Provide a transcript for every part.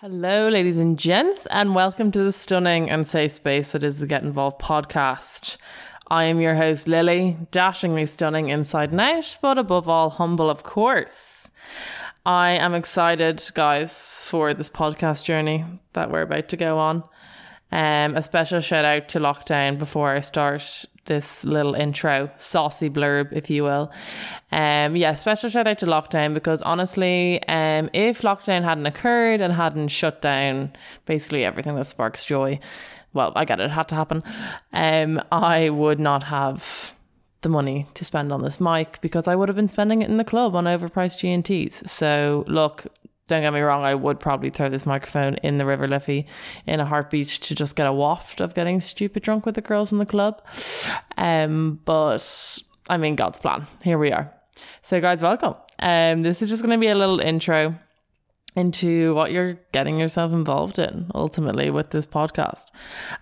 Hello, ladies and gents, and welcome to the stunning and safe space that is the Get Involved podcast. I am your host, Lily, dashingly stunning inside and out, but above all, humble, of course. I am excited, guys, for this podcast journey that we're about to go on. Um, a special shout out to Lockdown before I start this little intro, saucy blurb, if you will. Um, yeah, special shout out to lockdown because honestly, um, if lockdown hadn't occurred and hadn't shut down basically everything that sparks joy, well, I get it, it had to happen. Um, I would not have the money to spend on this mic because I would have been spending it in the club on overpriced G&Ts. So look, don't get me wrong, I would probably throw this microphone in the River Liffey in a heartbeat to just get a waft of getting stupid drunk with the girls in the club. Um, but I mean, God's plan. Here we are. So, guys, welcome. Um, this is just going to be a little intro into what you're getting yourself involved in ultimately with this podcast.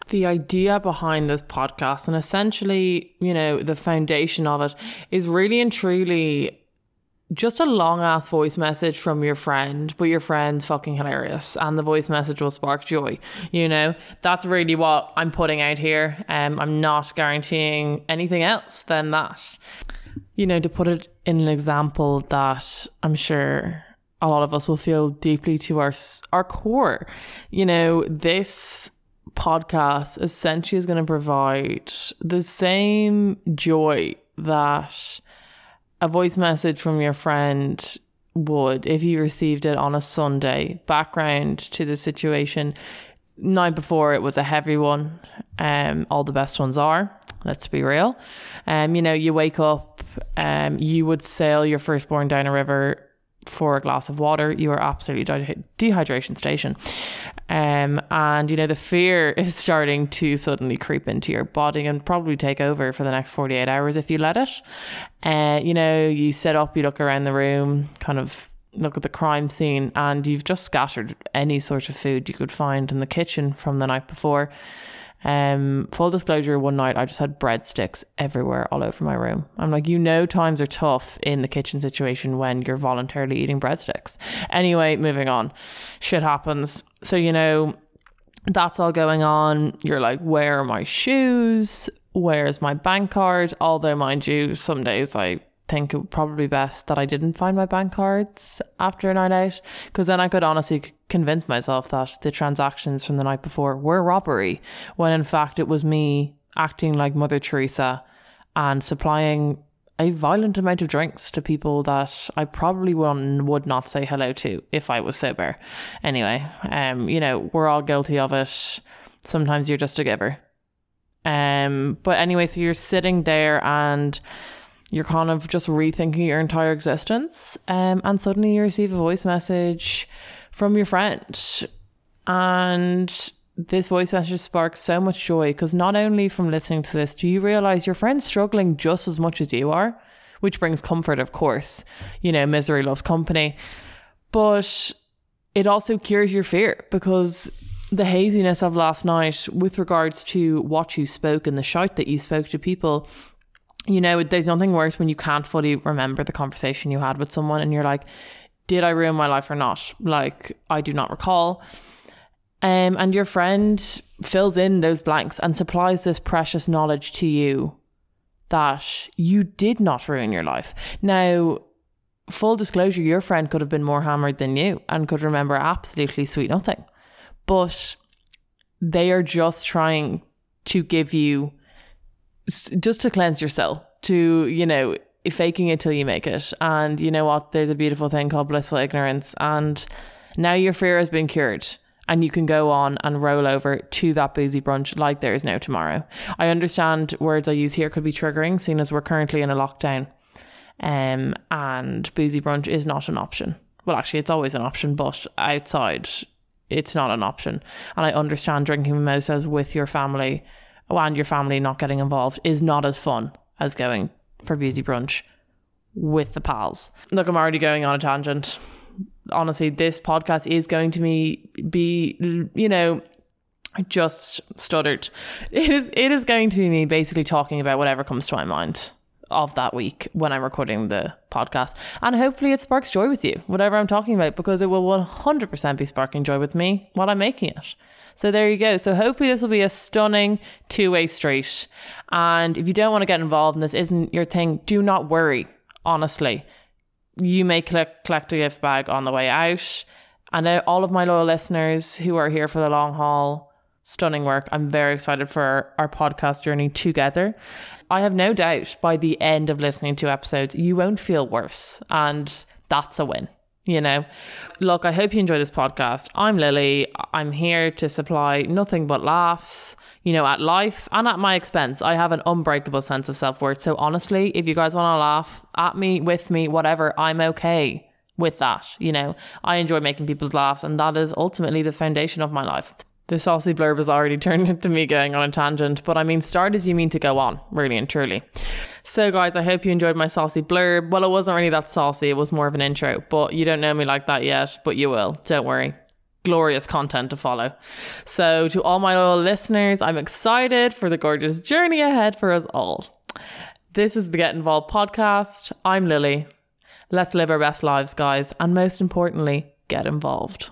The idea behind this podcast and essentially, you know, the foundation of it is really and truly just a long ass voice message from your friend, but your friend's fucking hilarious, and the voice message will spark joy. You know, that's really what I'm putting out here. Um, I'm not guaranteeing anything else than that. You know, to put it in an example that I'm sure a lot of us will feel deeply to our our core. You know, this podcast essentially is going to provide the same joy that a voice message from your friend would if you received it on a Sunday. Background to the situation. Night before it was a heavy one. Um, all the best ones are. Let's be real. Um, you know, you wake up, um, you would sail your firstborn down a river for a glass of water, you are absolutely de- dehydration station. Um, and you know, the fear is starting to suddenly creep into your body and probably take over for the next 48 hours if you let it. Uh, you know, you sit up, you look around the room, kind of look at the crime scene, and you've just scattered any sort of food you could find in the kitchen from the night before. Um, full disclosure, one night I just had breadsticks everywhere all over my room. I'm like, you know, times are tough in the kitchen situation when you're voluntarily eating breadsticks. Anyway, moving on. Shit happens. So, you know, that's all going on. You're like, where are my shoes? Where's my bank card? Although, mind you, some days I think it would probably be best that I didn't find my bank cards after a night out because then I could honestly convince myself that the transactions from the night before were robbery when in fact it was me acting like Mother Teresa and supplying a violent amount of drinks to people that I probably would would not say hello to if I was sober. Anyway, um, you know, we're all guilty of it. Sometimes you're just a giver. Um, but anyway, so you're sitting there and you're kind of just rethinking your entire existence. Um, and suddenly you receive a voice message from your friend. And this voice message sparks so much joy because not only from listening to this, do you realize your friend's struggling just as much as you are, which brings comfort, of course. You know, misery loves company. But it also cures your fear because the haziness of last night with regards to what you spoke and the shout that you spoke to people you know, there's nothing worse when you can't fully remember the conversation you had with someone and you're like, did I ruin my life or not? Like, I do not recall. Um, and your friend fills in those blanks and supplies this precious knowledge to you that you did not ruin your life. Now, full disclosure, your friend could have been more hammered than you and could remember absolutely sweet nothing. But they are just trying to give you just to cleanse yourself, to, you know, faking it till you make it. And you know what? There's a beautiful thing called blissful ignorance. And now your fear has been cured and you can go on and roll over to that boozy brunch like there is no tomorrow. I understand words I use here could be triggering, seeing as we're currently in a lockdown. Um, and boozy brunch is not an option. Well, actually, it's always an option, but outside, it's not an option. And I understand drinking mimosas with your family and your family not getting involved is not as fun as going for busy brunch with the pals. Look, I'm already going on a tangent. Honestly, this podcast is going to me be, you know, just stuttered. It is it is going to be me basically talking about whatever comes to my mind. of that week when I'm recording the podcast. And hopefully it sparks joy with you, whatever I'm talking about, because it will 100% be sparking joy with me while I'm making it. So there you go. So hopefully this will be a stunning two way street. And if you don't want to get involved and this isn't your thing, do not worry, honestly. You may collect, collect a gift bag on the way out. And all of my loyal listeners who are here for the long haul, stunning work. I'm very excited for our podcast journey together. I have no doubt by the end of listening to episodes, you won't feel worse. And that's a win you know. Look, I hope you enjoy this podcast. I'm Lily. I'm here to supply nothing but laughs, you know, at life and at my expense. I have an unbreakable sense of self worth. So honestly, if you guys want to laugh at me, with me, whatever, I'm okay with that. You know, I enjoy making people's laughs, and that is ultimately the foundation of my life. The saucy blurb has already turned into me going on a tangent, but I mean, start as you mean to go on, really and truly. So, guys, I hope you enjoyed my saucy blurb. Well, it wasn't really that saucy, it was more of an intro, but you don't know me like that yet, but you will. Don't worry. Glorious content to follow. So, to all my loyal listeners, I'm excited for the gorgeous journey ahead for us all. This is the Get Involved podcast. I'm Lily. Let's live our best lives, guys, and most importantly, get involved.